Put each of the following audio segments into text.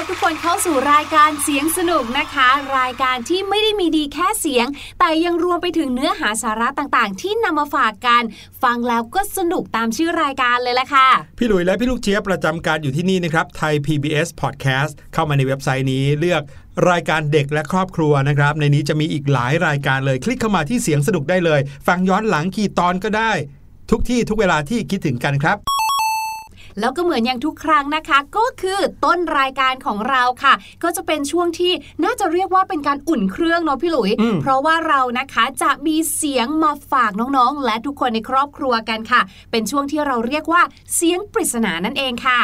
รับทุกคนเข้าสู่รายการเสียงสนุกนะคะ รายการที่ไม่ได้มีดีแค่เสียง แต่ยังรวมไปถึงเนื้อหาสาระต่างๆ ที่นำมาฝากกัน ฟังแล้วก็สนุกตามชื่อรายการเลยละค่ะ พี่หลุยและพี่ลูกเจี๊ยบประจำการอยู่ที่นี่นะครับไทย PBS Podcast เข้ามาในเว็บไซต์นี้เลือกรายการเด็กและครอบครัวนะครับ ในนี้จะมีอีกหลายรายการเลย คลิกเข้ามาที่เสียงสนุกได้เลย ฟังย้อนหลังกี่ตอนก็ได้ ทุกที่ทุกเวลาที่คิดถึงกันครับ แล้วก็เหมือนอย่างทุกครั้งนะคะ ก็คือต้นรายการของเราค่ะ ก็จะเป็นช่วงที่น่าจะเรียกว่าเป็นการอุ่นเครื่องเนาะพี่หลุยอืมเพราะว่าเรานะคะจะมีเสียงมาฝากน้องๆ และทุกคนในครอบครัวกันค่ะ เป็นช่วงที่เราเรียกว่าเสียงปริศนานั่นเองค่ะ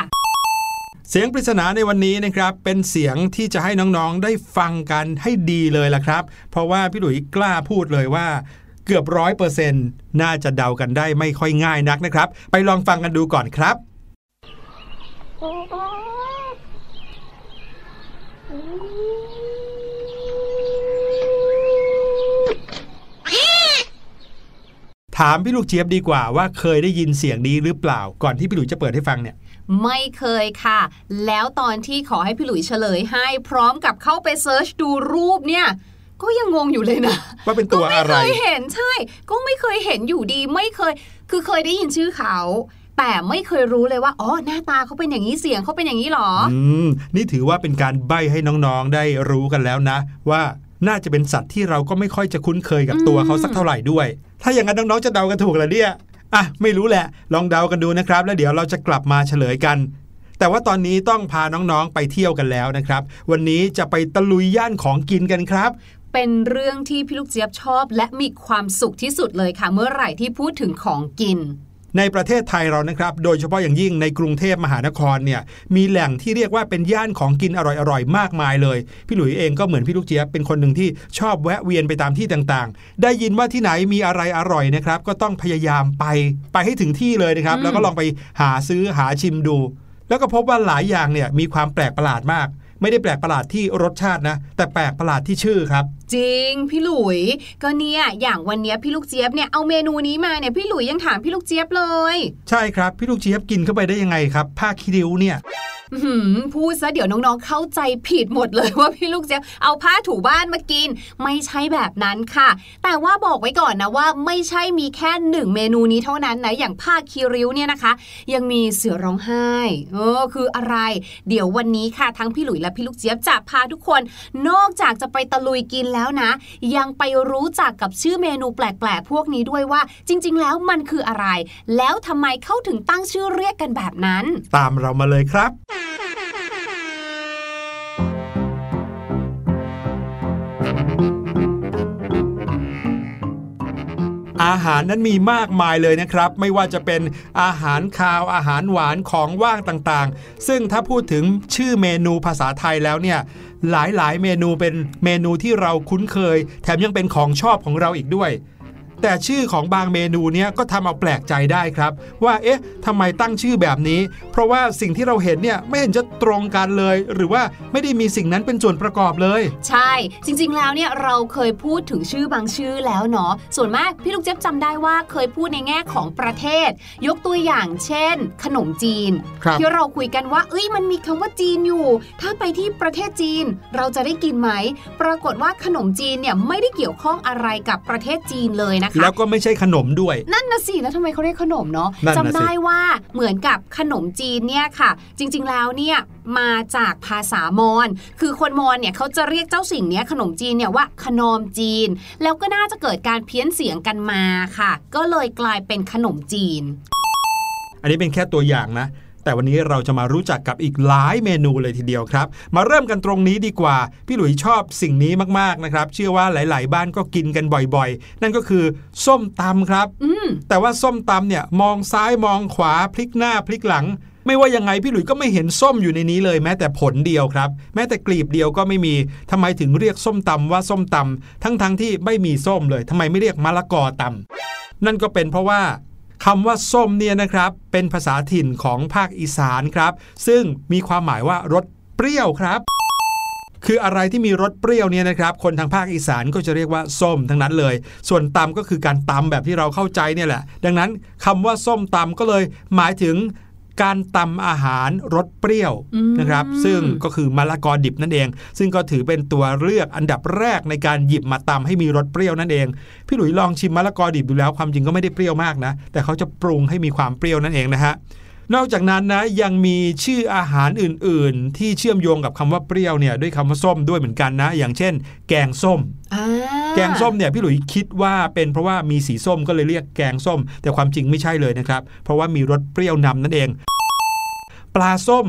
เสียงปริศนาในวันนี้นะครับเป็นเสียงที่จะให้น้องๆได้ฟังกันให้ดีเลยล่ะครับ เพราะว่าพี่หลุยกล้าพูดเลยว่าเกือบร้อยเปอร์เซ็นต์น่าจะเดากันได้ไม่ค่อยง่ายนักนะครับ ไปลองฟังกันดูก่อนครับ ถามพี่ลูกเจี๊ยบดีกว่าว่าเคยได้ยินเสียงนี้หรือเปล่า ก่อนที่พี่หลุยจะเปิดให้ฟังเนี่ยไม่เคยค่ะ แล้วตอนที่ขอให้พี่หลุยเฉลยให้พร้อมกับเข้าไปเซิร์ชดูรูปเนี่ยก็ยังงงอยู่เลยนะว่าเป็นตัวก็ไม่อะไรเคยเห็นใช่ ก็ไม่เคยเห็นอยู่ดี ไม่เคย คือเคยได้ยินชื่อเขา แต่ไม่เคยรู้เลยว่าอ๋อหน้าตาเขาเป็นอย่างนี้เสียงเขาเป็นอย่างนี้หรออืมนี่ถือว่าเป็นการใบ้ให้น้องๆได้รู้กันแล้วนะ ว่าน่าจะเป็นสัตว์ที่เราก็ไม่ค่อยจะคุ้นเคยกับตัวเขาสักเท่าไหร่ด้วย ถ้าอย่างนั้นน้องๆจะเดากันถูกเหรอเนี่ยอะไม่รู้แหละ ลองเดากันดูนะครับ แล้วเดี๋ยวเราจะกลับมาเฉลยกัน แต่ว่าตอนนี้ต้องพาน้องๆไปเที่ยวกันแล้วนะครับ วันนี้จะไปตะลุยย่านของกินกันครับเป็นเรื่องที่พี่ลูกเจี๊ยบชอบ และมีความสุขที่สุดเลยค่ะ เมื่อไหร่ที่พูดถึงของกิน ในประเทศไทยเรานะครับ โดยเฉพาะอย่างยิ่งในกรุงเทพมหานครเนี่ยมีแหล่งที่เรียกว่าเป็นย่านของกินอร่อยๆมากมายเลย พี่หลุยเองก็เหมือนพี่ลูกเจี๊ยบเป็นคนหนึ่งที่ชอบแวะเวียนไปตามที่ต่างๆ ได้ยินว่าที่ไหนมีอะไรอร่อยนะครับก็ต้องพยายามไปไปให้ถึงที่เลยนะครับอืมแล้วก็ลองไปหาซื้อหาชิมดู แล้วก็พบว่าหลายอย่างเนี่ยมีความแปลกประหลาดมาก ไม่ได้แปลกประหลาดที่รสชาตินะ แต่แปลกประหลาดที่ชื่อครับ จริงพี่หลุย ก็เนี่ยอย่างวันเนี้ยพี่ลูกเจี๊ยบเนี่ยเอาเมนูนี้มาเนี่ยพี่หลุยยังถามพี่ลูกเจี๊ยบเลย ใช่ครับพี่ลูกเจี๊ยบกินเข้าไปได้ยังไงครับผ้าคีริ้วเนี่ยอื้อหือพูดซะเดี๋ยวน้องๆเข้าใจผิดหมดเลยว่าพี่ลูกเจี๊ยบเอาผ้าถูบ้านมากิน ไม่ใช่แบบนั้นค่ะ แต่ว่าบอกไว้ก่อนนะว่าไม่ใช่มีแค่หนึ่งเมนูนี้เท่านั้นนะอย่างผ้าคีริ้วเนี่ยนะคะ ยังมีเสือร้องไห้เออคืออะไร เดี๋ยววันนี้ค่ะทั้งพี่หลุยและพี่ลูกเจี๊ยบจะพาทุกคน นอกจากจะไปตะลุยกินแล้วนะ ยังไปรู้จักกับชื่อเมนูแปลกๆ พวกนี้ด้วยว่า จริง ๆ แล้วมันคืออะไร แล้วทำไมเข้าถึงตั้งชื่อเรียกกันแบบนั้น ตามเรามาเลยครับ อาหารนั้นมีมากมายเลยนะครับ ไม่ว่าจะเป็นอาหารคาวอาหารหวานของว่างต่างๆ ซึ่งถ้าพูดถึงชื่อเมนูภาษาไทยแล้วเนี่ยหลายๆ เมนูเป็นเมนูที่เราคุ้นเคย แถมยังเป็นของชอบของเราอีกด้วย แต่ชื่อของบางเมนูเนี้ยก็ทำเอาแปลกใจได้ครับ ว่าเอ๊ะทำไมตั้งชื่อแบบนี้ เพราะว่าสิ่งที่เราเห็นเนี่ยไม่เห็นจะตรงกันเลย หรือว่าไม่ได้มีสิ่งนั้นเป็นส่วนประกอบเลย ใช่ จริงๆแล้วเนี่ยเราเคยพูดถึงชื่อบางชื่อแล้วเนาะส่วนมากพี่ลูกเจี๊ยบจำได้ว่าเคยพูดในแง่ของประเทศ ยกตัวอย่างเช่น ขนมจีน ครับ ที่เราคุยกันว่า เอ้ยมันมีคำว่าจีนอยู่ ถ้าไปที่ประเทศจีนเราจะได้กินไหม ปรากฏว่าขนมจีนเนี่ยไม่ได้เกี่ยวข้องอะไรกับประเทศจีนเลยนะคะแล้วก็ไม่ใช่ขนมด้วย นั่นนะสิแล้วทำไมเขาเรียกขนมเนาะนั่นน่ะสิจำได้ว่าเหมือนกับขนมจีนเนี่ยค่ะ จริง ๆ แล้วเนี่ยมาจากภาษามอญคือคนมอญเนี่ยเขาจะเรียกเจ้าสิ่งเนี้ยขนมจีนเนี่ยว่าขนมจีน แล้วก็น่าจะเกิดการเพี้ยนเสียงกันมาค่ะ ก็เลยกลายเป็นขนมจีน อันนี้เป็นแค่ตัวอย่างนะ แต่วันนี้เราจะมารู้จักกับอีกหลายเมนูเลยทีเดียวครับ มาเริ่มกันตรงนี้ดีกว่า พี่หลุยชอบสิ่งนี้มากๆนะครับ เชื่อว่าหลาย ๆ บ้านก็กินกันบ่อยๆ นั่นก็คือส้มตำครับอืมแต่ว่าส้มตำเนี่ยมองซ้ายมองขวาพลิกหน้าพลิกหลังไม่ว่ายังไงพี่หลุยส์ก็ไม่เห็นส้มอยู่ในนี้เลยแม้แต่ผลเดียวครับ แม้แต่กลีบเดียวก็ไม่มีทำไมถึงเรียกส้มตำว่าส้มตำทั้งๆทที่ไม่มีส้มเลยทำไมไม่เรียกมะละกอตำนั่นก็เป็นเพราะว่า คำว่าส้มเนี่ยนะครับ เป็นภาษาถิ่นของภาคอีสานครับ ซึ่งมีความหมายว่ารสเปรี้ยวครับ คืออะไรที่มีรสเปรี้ยวเนี่ยนะครับ คนทางภาคอีสานก็จะเรียกว่าส้มทั้งนั้นเลย ส่วนตำก็คือการตำแบบที่เราเข้าใจเนี่ยแหละ ดังนั้นคำว่าส้มตำก็เลยหมายถึง การตำอาหารรสเปรี้ยวอืมนะครับ ซึ่งก็คือมะละกอดิบนั่นเอง ซึ่งก็ถือเป็นตัวเลือกอันดับแรกในการหยิบมาตำให้มีรสเปรี้ยวนั่นเอง พี่หลุยลองชิมมะละกอดิบดูแล้วความจริงก็ไม่ได้เปรี้ยวมากนะ แต่เขาจะปรุงให้มีความเปรี้ยวนั่นเองนะฮะ นอกจากนั้นนะยังมีชื่ออาหารอื่น ๆ ที่เชื่อมโยงกับคำว่าเปรี้ยวเนี่ยด้วยคำว่าส้มด้วยเหมือนกันนะ อย่างเช่น แกงส้มอ่าแกงส้มเนี่ยพี่หลุยคิดว่าเป็นเพราะว่ามีสีส้มก็เลยเรียกแกงส้ม แต่ความจริงไม่ใช่เลยนะครับ เพราะว่ามีรสเปรี้ยวนำนั่นเอง ปลาส้ม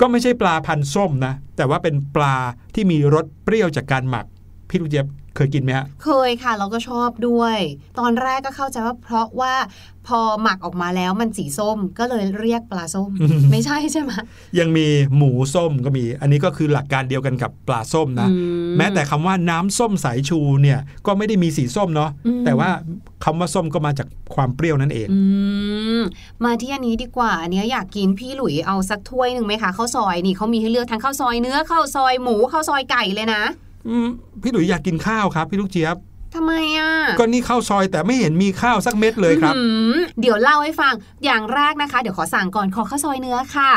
ก็ไม่ใช่ปลาพันธุ์ส้มนะ แต่ว่าเป็นปลาที่มีรสเปรี้ยวจากการหมักพี่ลูกเจี๊ยบ เคยกินไหมฮะ เคยค่ะเราก็ชอบด้วย ตอนแรกก็เข้าใจว่าเพราะว่าพอหมักออกมาแล้วมันสีส้มก็เลยเรียกปลาส้มอืมไม่ใช่ใช่ไหมยังมีหมูส้มก็มี อันนี้ก็คือหลักการเดียวกันกับปลาส้มนะอืแม้แต่คำว่าน้ำส้มสายชูเนี่ยก็ไม่ได้มีสีส้มเนาะอืมแต่ว่าคำว่าส้มก็มาจากความเปรี้ยวนั่นเองอืมมาที่อันนี้ดีกว่าอันเนี้ยอยากกินพี่หลุยเอาสักถ้วยหนึ่งไหมคะข้าวซอยนี่เขามีให้เลือกทั้งข้าวซอยเนื้อข้าวซอยหมูข้าวซอยไก่เลยนะอืม พี่หลุยอยากกินข้าวครับ พี่ลูกเจี๊ยบทำไมอะ ก็นี่ข้าวซอยแต่ไม่เห็นมีข้าวสักเม็ดเลยครับอื้อหือเดี๋ยวเล่าให้ฟังอย่างแรกนะคะ เดี๋ยวขอสั่งก่อนขอข้าวซอยเนื้อค่ะ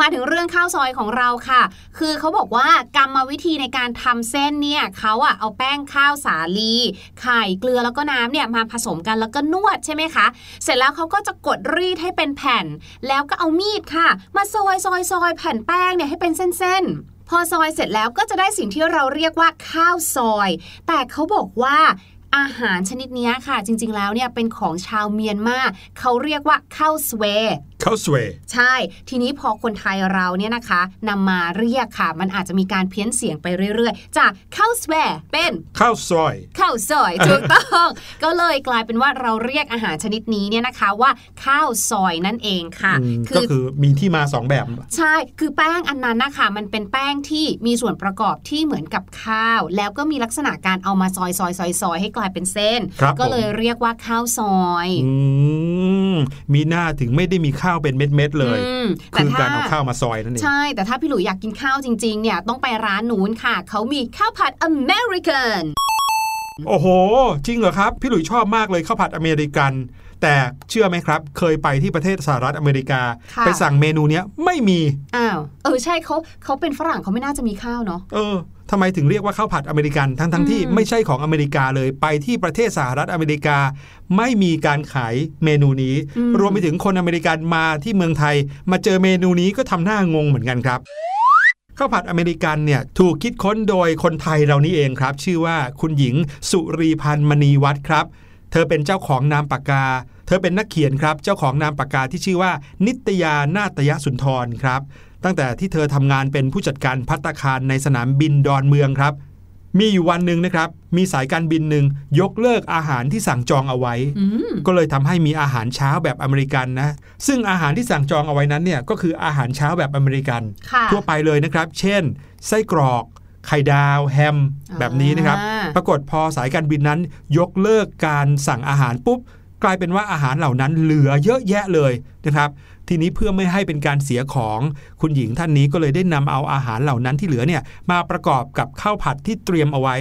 มาถึงเรื่องข้าวซอยของเราค่ะ คือเขาบอกว่ากรรมวิธีในการทำเส้นเนี่ยเขาอะเอาแป้งข้าวสาลี ไข่เกลือแล้วก็น้ำเนี่ยมาผสมกันแล้วก็นวดใช่ไหมคะ เสร็จแล้วเขาก็จะกดรีดให้เป็นแผ่น แล้วก็เอามีดค่ะ มาซอยซอยซอยแผ่นแป้งเนี่ยให้เป็นเส้นๆ พอซอยเสร็จแล้วก็จะได้สิ่งที่เราเรียกว่าข้าวซอย แต่เขาบอกว่าอาหารชนิดนี้ค่ะ จริงๆแล้วเนี่ยเป็นของชาวเมียนมาเขาเรียกว่าข้าวสเว ข้าวสวยใช่ ทีนี้พอคนไทยเราเนี่ยนะคะนำมาเรียกค่ะ มันอาจจะมีการเพี้ยนเสียงไปเรื่อยๆ จากข้าวสเวเป็นข้าวซอยข้าวซอยถูกต้อง ก็เลยกลายเป็นว่าเราเรียกอาหารชนิดนี้เนี่ยนะคะว่าข้าวซอยนั่นเองค่ะอืมก็คือมีที่มาสองแบบ ใช่ คือแป้งอันนั้นนะคะมันเป็นแป้งที่มีส่วนประกอบที่เหมือนกับข้าว แล้วก็มีลักษณะการเอามาซอยซอยซอยซอยให้กลายเป็นเส้นครับก็เลยผมเรียกว่าข้าวซอย อืม มิน่าถึงไม่ได้มีข้าวเป็นเม็ดๆเลยอืมแต่คือถ้าการเอาข้าวมาซอยนั่นเองใช่แต่ถ้าพี่หลุยอยากกินข้าวจริงๆเนี่ยต้องไปร้านนู้นค่ะ เขามีข้าวผัดอเมริกันโอ้โห จริงเหรอครับ พี่หลุยชอบมากเลยข้าวผัดอเมริกัน แต่เชื่อไหมครับ เคยไปที่ประเทศสหรัฐอเมริกาค่ะไปสั่งเมนูเนี้ยไม่มี อ้าว เออใช่เขาเขาเป็นฝรั่งเขาไม่น่าจะมีข้าวเนาะเออ ทำไมถึงเรียกว่าข้าวผัดอเมริกันทั้งทั้งๆที่อืมไม่ใช่ของอเมริกาเลยไปที่ประเทศสหรัฐอเมริกา ไม่มีการขายเมนูนี้อืมรวมไปถึงคนอเมริกันมาที่เมืองไทย มาเจอเมนูนี้ก็ทำหน้างงเหมือนกันครับข้าวผัดอเมริกันเนี่ยถูกคิดค้นโดยคนไทยเรานี่เองครับ ชื่อว่าคุณหญิงสุรีพันธ์มณีวัฒน์ครับ เธอเป็นเจ้าของนามปากกา เธอเป็นนักเขียนครับ เจ้าของนามปากกาที่ชื่อว่า นิตยานาตยสุนทรครับ ตั้งแต่ที่เธอทำงานเป็นผู้จัดการพัตตาคารในสนามบินดอนเมืองครับ มีอยู่วันหนึ่งนะครับ มีสายการบินหนึ่งยกเลิกอาหารที่สั่งจองเอาไว้อืมก็เลยทำให้มีอาหารเช้าแบบอเมริกันนะ ซึ่งอาหารที่สั่งจองเอาไว้นั้นเนี่ยก็คืออาหารเช้าแบบอเมริกันค่ะทั่วไปเลยนะครับ เช่น ไส้กรอกไข่ดาวแฮมแบบนี้นะครับอ่าปรากฏพอสายการบินนั้นยกเลิกการสั่งอาหารปุ๊บ กลายเป็นว่าอาหารเหล่านั้นเหลือเยอะแยะเลยนะครับ ทีนี้เพื่อไม่ให้เป็นการเสียของคุณหญิงท่านนี้ก็เลยได้นำเอาอาหารเหล่านั้นที่เหลือเนี่ยมาประกอบกับข้าวผัดที่เตรียมเอาไว้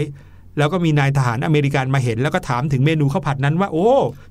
แล้วก็มีนายทหารอเมริกันมาเห็น แล้วก็ถามถึงเมนูข้าวผัดนั้นว่า โอ้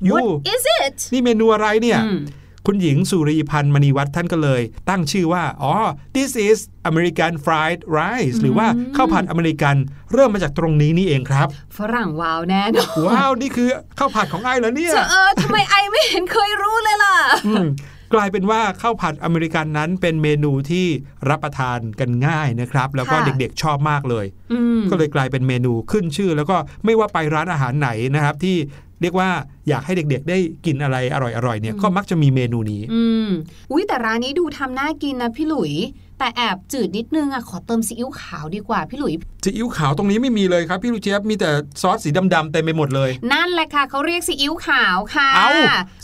ยู What is it นี่เมนูอะไรเนี่ยอืม คุณหญิงสุรีพันธ์มณีวัฒน์ท่านก็เลย ตั้งชื่อว่า อ๋อ this is American fried rice หรือว่าข้าวผัดอเมริกัน เริ่มมาจากตรงนี้นี่เองครับ ฝรั่งว้าวแน่นอนว้าว นี่คือข้าวผัดของไอ้เหรอเนี่ยจะเออทำไมไอไม่เห็นเคยรู้เลยล่ะอืมกลายเป็นว่าข้าวผัดอเมริกันนั้นเป็นเมนูที่รับประทานกันง่ายนะครับ แล้วก็ค่ะเด็กๆชอบมากเลยอืมก็เลยกลายเป็นเมนูขึ้นชื่อ แล้วก็ไม่ว่าไปร้านอาหารไหนนะครับ ที่ เรียกว่าอยากให้เด็กๆ ได้กินอะไรอร่อยๆเนี่ยก็มักจะมีเมนูนี้ อืมอุ้ยแต่ร้านนี้ดูทำน่ากินนะพี่หลุย แต่แอบจืดนิดนึงอะขอเติมซีอิ๊วขาวดีกว่าพี่หลุยซีอิ๊วขาวตรงนี้ไม่มีเลยครับพี่ลูกเจี๊ยบมีแต่ซอสสีดำๆเต็มไปหมดเลย นั่นแหละค่ะเขาเรียกซีอิ๊วขาวค่ะเอ้า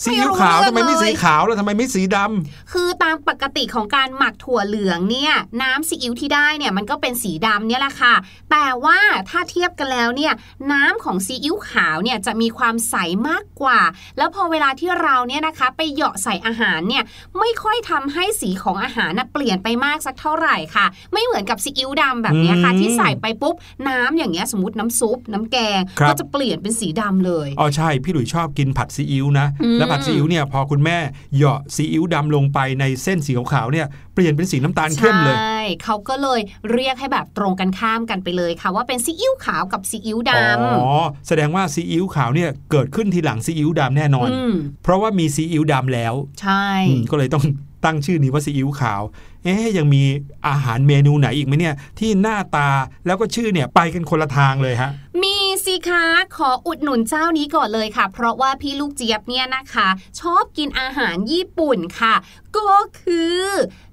ซีอิ๊วขาวทำไมไม่สีรู้เรื่องเลยขาวแล้วทำไมไม่สีดำคือตามปกติของการหมักถั่วเหลืองเนี่ยน้ำซีอิ๊วที่ได้เนี่ยมันก็เป็นสีดำเนี่ยแหละค่ะ แต่ว่าถ้าเทียบกันแล้วเนี่ยน้ำของซีอิ๊วขาวเนี่ยจะมีความใสมากกว่า แล้วพอเวลาที่เราเนี่ยนะคะ ไปเหยาะใส่อาหารเนี่ยไม่ค่อยทำให้สีของอาหารน่ะเปลี่ยนไปมากสักเท่าไหร่ค่ะ ไม่เหมือนกับซีอิ๊วดำแบบเนี้ยค่ะอืมที่ใส่ไปปุ๊บน้ำอย่างเงี้ยสมมติน้ำซุป น้ำแกงครับก็จะเปลี่ยนเป็นสีดำเลยอ๋อใช่พี่หลุยชอบกินผัดซีอิ๊วนะอืมแล้วผัดซีอิ๊วเนี่ยพอคุณแม่เหยาะซีอิ๊วดำลงไปในเส้นสีขาวๆเนี่ยเปลี่ยนเป็นสีน้ำตาลเข้มเลยใช่เขาก็เลยเรียกให้แบบตรงกันข้ามกันไปเลยค่ะ ว่าเป็นซีอิ๊วขาวกับซีอิ๊วดอ๋อแสดงว่าซีอิ๊วขาวเนี่ยเกิดขึ้นทีหลังซีอิ๊วดำแน่นอนำอืมเพราะว่ามีซีอิ๊วดำแล้ว ใช่อืมก็เลยต้องตั้งชื่อนี้ว่าซีอิ๊วขาว เอ๊ยยังมีอาหารเมนูไหนอีกไหมเนี่ย ที่หน้าตาแล้วก็ชื่อเนี่ยไปกันคนละทางเลยฮะ มีสิคะขออุดหนุนเจ้านี้ก่อนเลยค่ะ เพราะว่าพี่ลูกเจี๊ยบเนี่ยนะคะ ชอบกินอาหารญี่ปุ่นค่ะ ก็คือ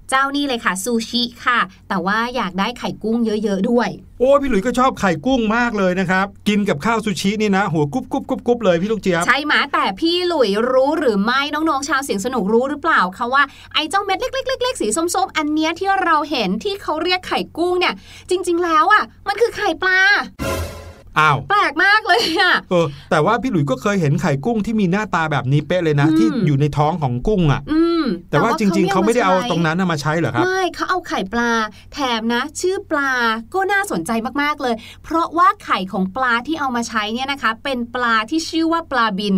เจ้านี่เลยค่ะซูชิค่ะ แต่ว่าอยากได้ไข่กุ้งเยอะๆด้วย โอ้พี่หลุยส์ก็ชอบไข่กุ้งมากเลยนะครับ กินกับข้าวซูชินี่นะ หัวกุ๊บกุ๊บกุ๊บกุ๊บเลยพี่ลูกเจี๊ยบใช่ไหมแต่พี่หลุยรู้หรือไม่น้องๆชาวเสียงสนุกรู้หรือเปล่าคะว่าไอ้เจ้าเม็ดเล็กๆๆๆสีส้มๆ อันเนี้ยที่เราเห็นที่เขาเรียกไข่กุ้งเนี่ย จริง ๆ แล้วอะมันคือไข่ปลา อ้าวแปลกมากเลยอะเออแต่ว่าพี่หลุยส์ก็เคยเห็นไข่กุ้งที่มีหน้าตาแบบนี้เป๊ะเลยนะอืมที่อยู่ในท้องของกุ้งอะอืมแต่ว่าจริง ๆเขาไม่ได้เอาตรงนั้นนั้นน่ะมาใช้เหรอครับไม่เขาเอาไข่ปลา แถมนะ ชื่อปลาก็น่าสนใจมากๆเลย เพราะว่าไข่ของปลาที่เอามาใช้เนี่ยนะคะ เป็นปลาที่ชื่อว่าปลาบิน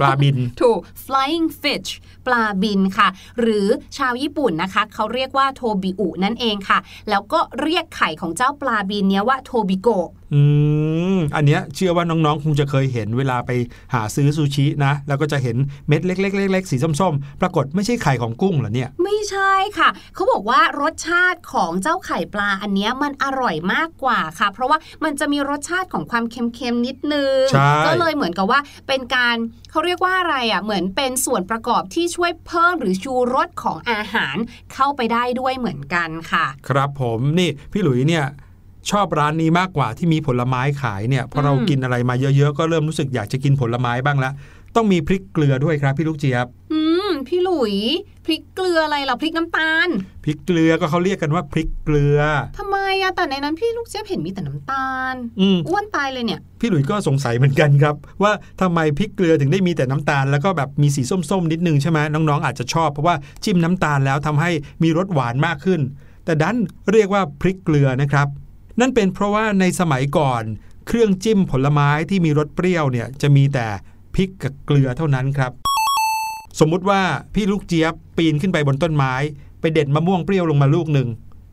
ปลาบินถูก flying fish ปลาบินค่ะ หรือชาวญี่ปุ่นนะคะเขาเรียกว่าโทบิอุนั่นเองค่ะ แล้วก็เรียกไข่ของเจ้าปลาบินเนี้ยว่าโทบิโกะอืมอันเนี้ยเชื่อว่าน้องๆ คงจะเคยเห็นเวลาไปหาซื้อซูชินะ แล้วก็จะเห็นเม็ดเล็กๆๆๆสีส้มๆ ปรากฏไม่ใช่ไข่ของกุ้งเหรอเนี่ย ไม่ใช่ค่ะ เขาบอกว่ารสชาติของเจ้าไข่ปลาอันเนี้ยมันอร่อยมากกว่าค่ะ เพราะว่ามันจะมีรสชาติของความเค็มๆนิดนึงใช่ก็เลยเหมือนกับว่าเป็นการเขาเรียกว่าอะไรอะเหมือนเป็นส่วนประกอบที่ช่วยเพิ่มหรือชูรสของอาหารเข้าไปได้ด้วยเหมือนกันค่ะ ครับผมนี่พี่หลุยเนี่ย ชอบร้านนี้มากกว่าที่มีผลไม้ขายเนี่ยพอเราอืมกินอะไรมาเยอะๆ ก็เริ่มรู้สึกอยากจะกินผลไม้บ้างละต้องมีพริกเกลือด้วยครับพี่ลูกเจี๊ยบ อืม พี่หลุย พริกเกลืออะไรเหรอพริกน้ำตาล พริกเกลือก็เขาเรียกกันว่าพริกเกลือทำไมอะแต่ในนั้นพี่ลูกเจี๊ยบเห็นมีแต่น้ำตาลอืมอ้วนตายเลยเนี่ย พี่หลุยส์ก็สงสัยเหมือนกันครับ ว่าทำไมพริกเกลือถึงได้มีแต่น้ำตาล แล้วก็แบบมีสีส้มๆนิดนึงใช่ไหมน้องๆอาจจะชอบเพราะว่าจิ้มน้ำตาลแล้วทำให้มีรสหวานมากขึ้น แต่ดันเรียกว่าพริกเกลือนะครับ นั่นเป็นเพราะว่าในสมัยก่อนเครื่องจิ้มผลไม้ที่มีรสเปรี้ยวเนี่ยจะมีแต่พริกกับเกลือเท่านั้นครับ สมมุติว่าพี่ลูกเจี๊ยบปีนขึ้นไปบนต้นไม้ ไปเด็ดมะม่วงเปรี้ยวลงมาลูกหนึ่ง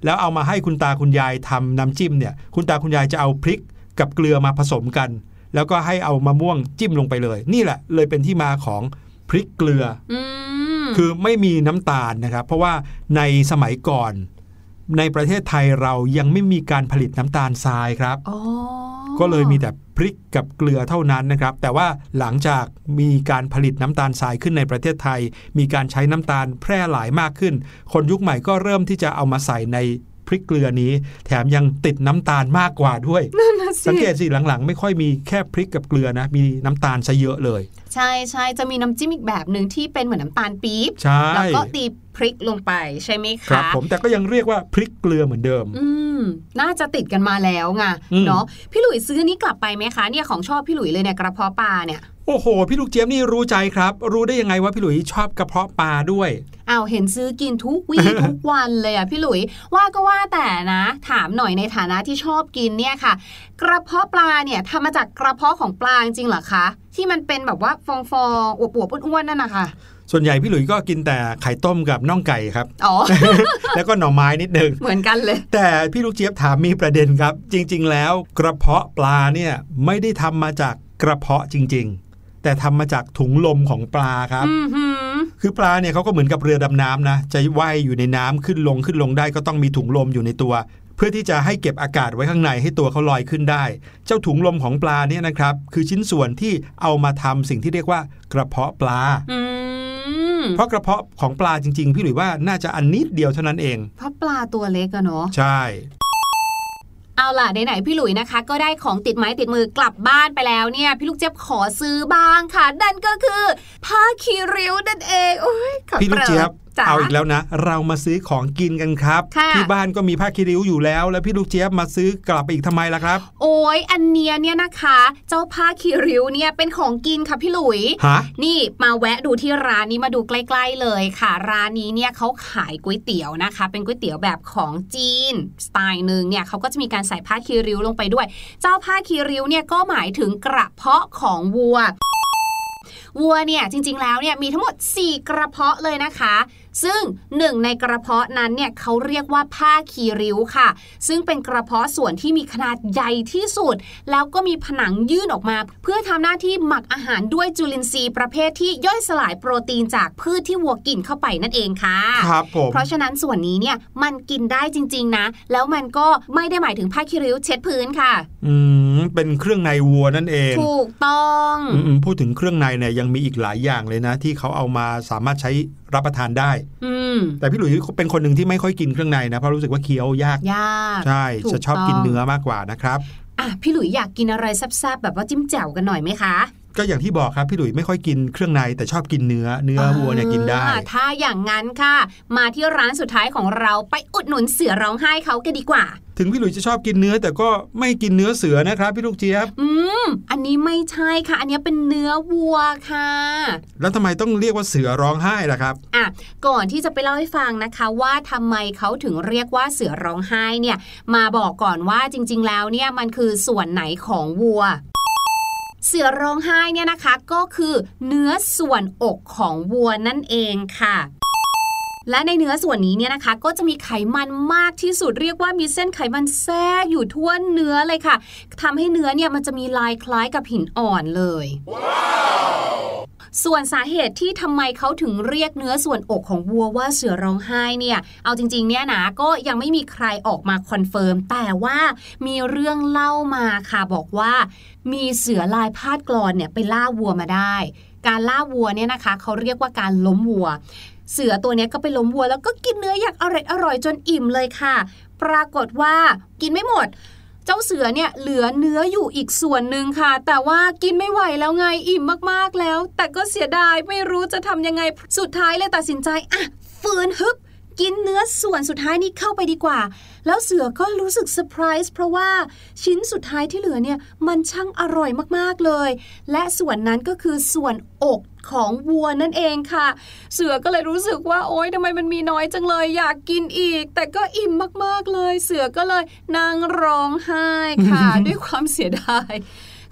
แล้วเอามาให้คุณตาคุณยายทำน้ำจิ้มเนี่ยคุณตาคุณยายจะเอาพริกกับเกลือมาผสมกัน แล้วก็ให้เอามะม่วงจิ้มลงไปเลย นี่แหละเลยเป็นที่มาของพริกเกลืออืมคือไม่มีน้ำตาลนะครับ เพราะว่าในสมัยก่อน ในประเทศไทยเรายังไม่มีการผลิตน้ำตาลทรายครับอ๋อก็เลยมีแต่พริกกับเกลือเท่านั้นนะครับ แต่ว่าหลังจากมีการผลิตน้ำตาลทรายขึ้นในประเทศไทย มีการใช้น้ำตาลแพร่หลายมากขึ้น คนยุคใหม่ก็เริ่มที่จะเอามาใส่ใน พริกเกลือนี้ แถมยังติดน้ำตาลมากกว่าด้วยนั่นนะสิสังเกตสิหลังๆ ไม่ค่อยมีแค่พริกกับเกลือนะ มีน้ำตาลซะเยอะเลย ใช่ใช่จะมีน้ำจิ้มอีกแบบหนึ่งที่เป็นเหมือนน้ำตาลปี๊บใช่แล้วก็ตีพริกลงไปใช่ไหมคะครับผมแต่ก็ยังเรียกว่าพริกเกลือเหมือนเดิม อืมน่าจะติดกันมาแล้วไงอืมเนาะพี่หลุยซื้ออนนี้กลับไปไหมคะเนี่ยของชอบพี่หลุยเลยเนี่ยกระเพาะปลาเนี่ย โอ้โห พี่ลูกเจี๊ยบนี่รู้ใจครับ รู้ได้ยังไงว่าพี่หลุยชอบกระเพาะปลาด้วยอ้าวเห็นซื้อกินทุกวีทุกวันเลยอะพี่หลุยว่าก็ว่าแต่นะ ถามหน่อยในฐานะที่ชอบกินเนี่ยค่ะ กระเพาะปลาเนี่ยทำมาจากกระเพาะของปลาจริงเหรอคะที่มันเป็นแบบว่าฟองฟองๆอวบๆอ้วนๆนั่นนะคะส่วนใหญ่พี่หลุยก็กินแต่ไข่ต้มกับน่องไก่ครับ อ๋อ แล้วก็หน่อไม้นิดนึง เหมือนกันเลย แต่พี่ลูกเจี๊ยบถามมีประเด็นครับ จริง ๆ แล้วกระเพาะปลาเนี่ยไม่ได้ทำมาจากกระเพาะจริง ๆ แต่ทำมาจากถุงลมของปลาครับอือหือคือปลาเนี่ยเขาก็เหมือนกับเรือดำน้ำนะจะว่ายอยู่ในน้ำขึ้นลงขึ้นลงได้ก็ต้องมีถุงลมอยู่ในตัว เพื่อที่จะให้เก็บอากาศไว้ข้างในให้ตัวเขาลอยขึ้นได้ เจ้าถุงลมของปลาเนี่ยนะครับ คือชิ้นส่วนที่เอามาทำสิ่งที่เรียกว่ากระเพาะปลาอืมเพราะกระเพาะของปลาจริง ๆ พี่หลุยว่าน่าจะอันนิดเดียวเท่านั้นเองเพราะปลาตัวเล็กอะเนาะใช่ เอาล่ะไหนๆพี่หลุยนะคะ ก็ได้ของติดไม้ติดมือกลับบ้านไปแล้วเนี่ย พี่ลูกเจี๊ยบขอซื้อบ้างค่ะนั่นก็คือผ้าคีริ้วนั่นเองโอ้ยพี่ลูกเจี๊ยบ จ๋าเอาอีกแล้วนะ เรามาซื้อของกินกันครับค่ะที่บ้านก็มีผ้าคีริ้วอยู่แล้ว แล้วพี่ลูกเจี๊ยบมาซื้อกลับไปอีกทำไมล่ะครับ โอ้ยอันเนี้ยเนี่ยนะคะ เจ้าผ้าคีริ้วเนี่ยเป็นของกินค่ะพี่หลุยฮะนี่มาแวะดูที่ร้านนี้มาดูใกล้ๆเลยค่ะ ร้านนี้เนี่ยเขาขายก๋วยเตี๋ยวนะคะ เป็นก๋วยเตี๋ยวแบบของจีนสไตล์หนึ่งเนี่ยเขาก็จะมีการใส่ผ้าคีริ้วลงไปด้วย เจ้าผ้าคีริ้วเนี่ยก็หมายถึงกระเพาะของวัววัวเนี่ยจริงๆแล้วเนี่ยมีทั้งหมด 4 กระเพาะเลยนะคะ ซึ่งหนึ่งในกระเพาะนั้นเนี่ยเขาเรียกว่าผ้าคีริ้วค่ะ ซึ่งเป็นกระเพาะส่วนที่มีขนาดใหญ่ที่สุด แล้วก็มีผนังยื่นออกมา เพื่อทำหน้าที่หมักอาหารด้วยจุลินทรีย์ประเภทที่ย่อยสลายโปรตีนจากพืชที่วัวกินเข้าไปนั่นเองค่ะครับผมเพราะฉะนั้นส่วนนี้เนี่ยมันกินได้จริง ๆนะ แล้วมันก็ไม่ได้หมายถึงผ้าคีริ้วเช็ดพื้นค่ะ อืมเป็นเครื่องในวัวนั่นเอง ถูกต้องอืมๆพูดถึงเครื่องในเนี่ยยังมีอีกหลายอย่างเลยนะ ที่เขาเอามาสามารถใช้ รับประทานได้อืมแต่พี่หลุยส์เป็นคนหนึ่งที่ไม่ค่อยกินเครื่องในนะเพราะรู้สึกว่าเคี้ยวยากยากใช่ถูกจะชอบต้องกินเนื้อมากกว่านะครับอะพี่หลุยอยากกินอะไรแซ่บๆแบบว่าจิ้มแจ่วกันหน่อยไหมคะก็อย่างที่บอกครับพี่หลุยส์ไม่ค่อยกินเครื่องในแต่ชอบกินเนื้อเนื้อวัวเนี่ยกินได้อ่าถ้าอย่างนั้นค่ะ มาที่ร้านสุดท้ายของเราไปอุดหนุนเสือร้องไห้เขากันดีกว่า ถึงพี่หลุยส์จะชอบกินเนื้อแต่ก็ไม่กินเนื้อเสือนะครับพี่ลูกเจี๊ยบ อื มอันนี้ไม่ใช่ค่ะ อันนี้เป็นเนื้อวัวค่ะ แล้วทำไมต้องเรียกว่าเสือร้องไห้ล่ะครับอะก่อนที่จะไปเล่าให้ฟังนะคะว่าทำไมเขาถึงเรียกว่าเสือร้องไห้เนี่ย มาบอกก่อนว่าจริง ๆ แล้วเนี่ยมันคือส่วนไหนของวัวเสือร้องไห้เนี่ยนะคะก็คือเนื้อส่วนอกของวัวนั่นเองค่ะ และในเนื้อส่วนนี้เนี่ยนะคะ ก็จะมีไขมันมากที่สุดเรียกว่ามีเส้นไขมันแทรกอยู่ทั่วเนื้อเลยค่ะทำให้เนื้อเนี่ยมันจะมีลายคล้ายกับหินอ่อนเลยส่วนสาเหตุที่ทำไมเขาถึงเรียกเนื้อส่วนอกของวัวว่าเสือร้องไห้เนี่ย เอาจริงๆเนี่ยนะก็ยังไม่มีใครออกมา confirm แต่ว่ามีเรื่องเล่ามาค่ะบอกว่า มีเสือลายพาดกลอนเนี่ยไปล่าวัวมาได้ การล่าวัวเนี่ยนะคะเขาเรียกว่าการล้มวัว เสือตัวนี้ก็ไปล้มวัวแล้วก็กินเนื้ออย่างอร่อยอร่อยจนอิ่มเลยค่ะ ปรากฏว่ากินไม่หมด เจ้าเสือเนี่ยเหลือเนื้ออยู่อีกส่วนหนึ่งค่ะ แต่ว่ากินไม่ไหวแล้วไงอิ่มมากๆแล้ว แต่ก็เสียดายไม่รู้จะทำยังไงสุดท้ายเลยตัดสินใจอะฝืนฮึบกินเนื้อส่วนสุดท้ายนี้เข้าไปดีกว่า แล้วเสือก็รู้สึกเซอร์ไพรส์เพราะว่าชิ้นสุดท้ายที่เหลือเนี่ยมันช่างอร่อยมากๆเลย และส่วนนั้นก็คือส่วนอก ของวัวนั่นเองค่ะ เสือก็เลยรู้สึกว่าโอ๊ยทำไมมันมีน้อยจังเลย อยากกินอีก แต่ก็อิ่มมากๆเลย เสือก็เลยนั่งร้องไห้ค่ะ ด้วยความเสียดาย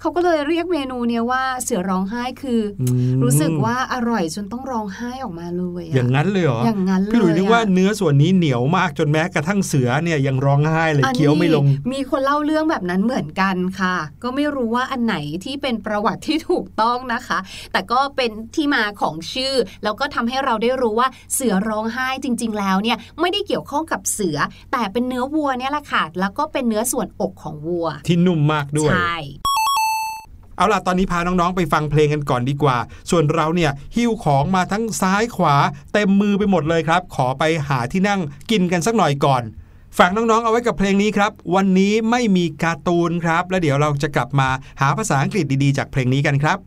เขาก็เลยเรียกเมนูเนี้ยว่าเสือร้องไห้คืออมรู้สึกว่าอร่อยจนต้องร้องไห้ออกมาเลยะอย่างนั้นเลยเหรออย่างนั้นเลยพี่หลุยนึกว่าอะเนื้อส่วนนี้เหนียวมากจนแม้กระทั่งเสือเนี่ยยังร้องไห้เลยอันนี้เคี้ยวไม่ลง มีคนเล่าเรื่องแบบนั้นเหมือนกันค่ะ ก็ไม่รู้ว่าอันไหนที่เป็นประวัติที่ถูกต้องนะคะ แต่ก็เป็นที่มาของชื่อ แล้วก็ทำให้เราได้รู้ว่าเสือร้องไห้จริง ๆ แล้วเนี่ยไม่ได้เกี่ยวข้องกับเสือ แต่เป็นเนื้อวัวเนี่ยแหละค่ะแล้วก็เป็นเนื้อส่วนอกของวัว ที่นุ่มมากด้วยใช่ เอาล่ะตอนนี้พาน้องๆไปฟังเพลงกันก่อนดีกว่า ส่วนเราเนี่ยหิ้วของมาทั้งซ้ายขวา เต็มมือไปหมดเลยครับ ขอไปหาที่นั่งกินกันสักหน่อยก่อนฝากน้องๆ เอาไว้กับเพลงนี้ครับ วันนี้ไม่มีการ์ตูนครับ แล้วเดี๋ยวเราจะกลับมาหาภาษาอังกฤษดีๆ จากเพลงนี้กันครับ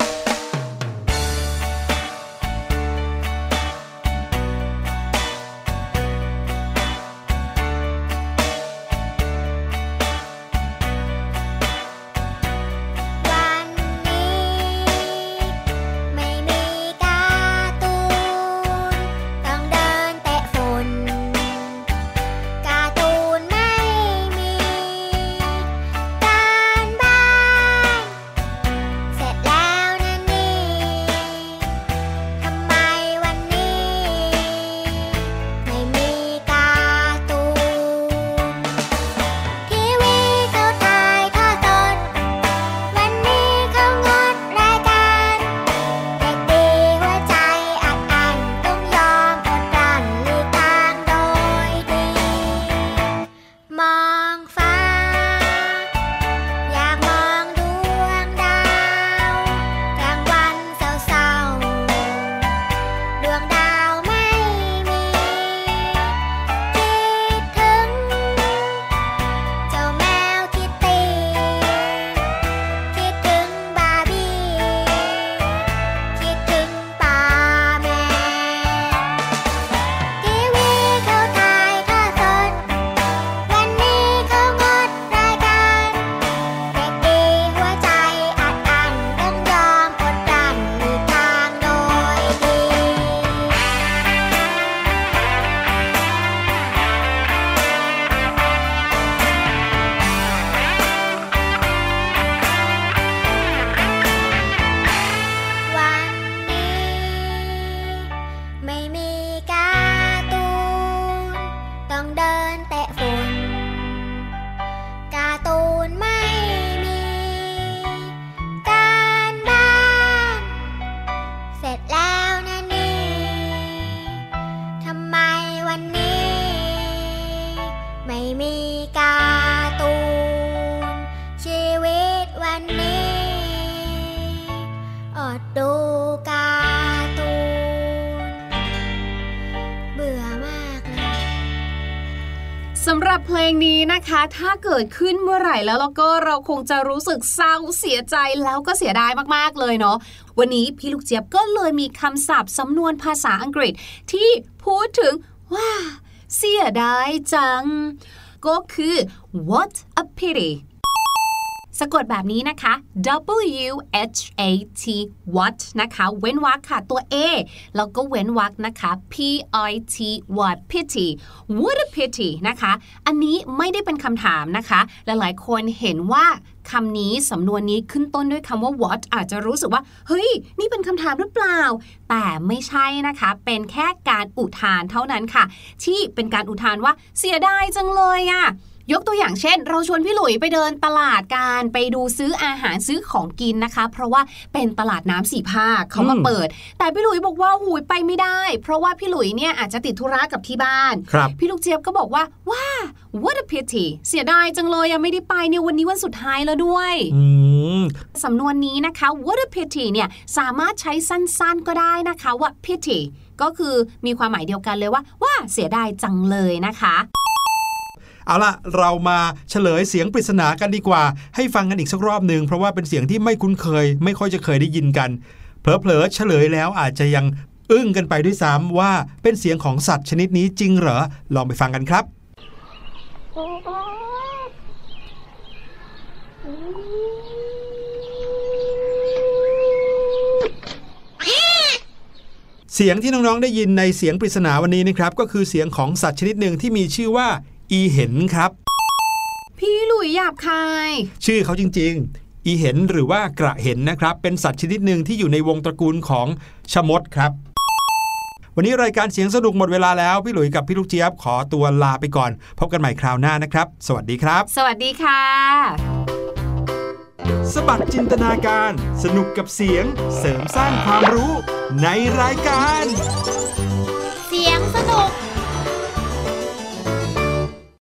นี้นะคะ ถ้าเกิดขึ้นเมื่อไหร่แล้วเราก็เราคงจะรู้สึกเศร้าเสียใจแล้วก็เสียดายมากๆเลยเนาะวันนี้พี่ลูกเจี๊ยบก็เลยมีคำศัพท์สำนวนภาษาอังกฤษ ที่พูดถึงว่าเสียดายจัง ก็คือ what a pity สะกดแบบนี้นะคะ W H A T what นะคะ เว้นวรรคค่ะตัว A แล้วก็เว้นวรรคนะคะ P I T Y pity what a pity นะคะ อันนี้ไม่ได้เป็นคำถามนะคะ หลายๆ คนเห็นว่าคำนี้สำนวนนี้ขึ้นต้นด้วยคำว่า what อาจจะรู้สึกว่า เฮ้ย นี่เป็นคำถามหรือเปล่า แต่ไม่ใช่นะคะ เป็นแค่การอุทานเท่านั้นค่ะ ที่เป็นการอุทานว่าเสียดายจังเลยอะ ยกตัวอย่างเช่น เราชวนพี่หลุยไปเดินตลาดการไปดูซื้ออาหารซื้อของกินนะคะ เพราะว่าเป็นตลาดน้ำสี่ภาคเขามาอืมเปิด แต่พี่หลุยบอกว่าหูยไปไม่ได้ เพราะว่าพี่หลุยเนี่ยอาจจะติดธุระกับที่บ้านครับพี่ลูกเจี๊ยบก็บอกว่าว้า what a pity เสียดายจังเลยยังไม่ได้ไปเนี่ยวันนี้วันสุดท้ายแล้วด้วยอืมสำนวนนี้นะคะ what a pity เนี่ยสามารถใช้สั้นๆก็ได้นะคะว่า pity ก็คือมีความหมายเดียวกันเลยว่า ว่าเสียดายจังเลยนะคะ เอาละเรามาเฉลยเสียงปริศนากันดีกว่า ให้ฟังกันอีกสักรอบหนึ่งเพราะว่าเป็นเสียงที่ไม่คุ้นเคย ไม่ค่อยจะเคยได้ยินกันเผลอๆเฉลยแล้วอาจจะยังอึ้งกันไปด้วยซ้ำว่าเป็นเสียงของสัตว์ชนิดนี้จริงเหรอลองไปฟังกันครับเสียงที่น้องๆได้ยินในเสียงปริศนาวันนี้นะครับ ก็คือเสียงของสัตว์ชนิดหนึ่งที่มีชื่อว่า อีเห็นครับ พี่หลุยหยาบคาย ชื่อเขาจริง ๆ อีเห็นหรือว่ากระเห็นนะครับ เป็นสัตว์ชนิดหนึ่งที่อยู่ในวงตระกูลของชะมดครับ วันนี้รายการเสียงสนุกหมดเวลาแล้ว พี่หลุยส์กับพี่ลูกเจี๊ยบขอตัวลาไปก่อน พบกันใหม่คราวหน้านะครับ สวัสดีครับ สวัสดีค่ะ สบัดจินตนาการ สนุกกับเสียง เสริมสร้างความรู้ในรายการ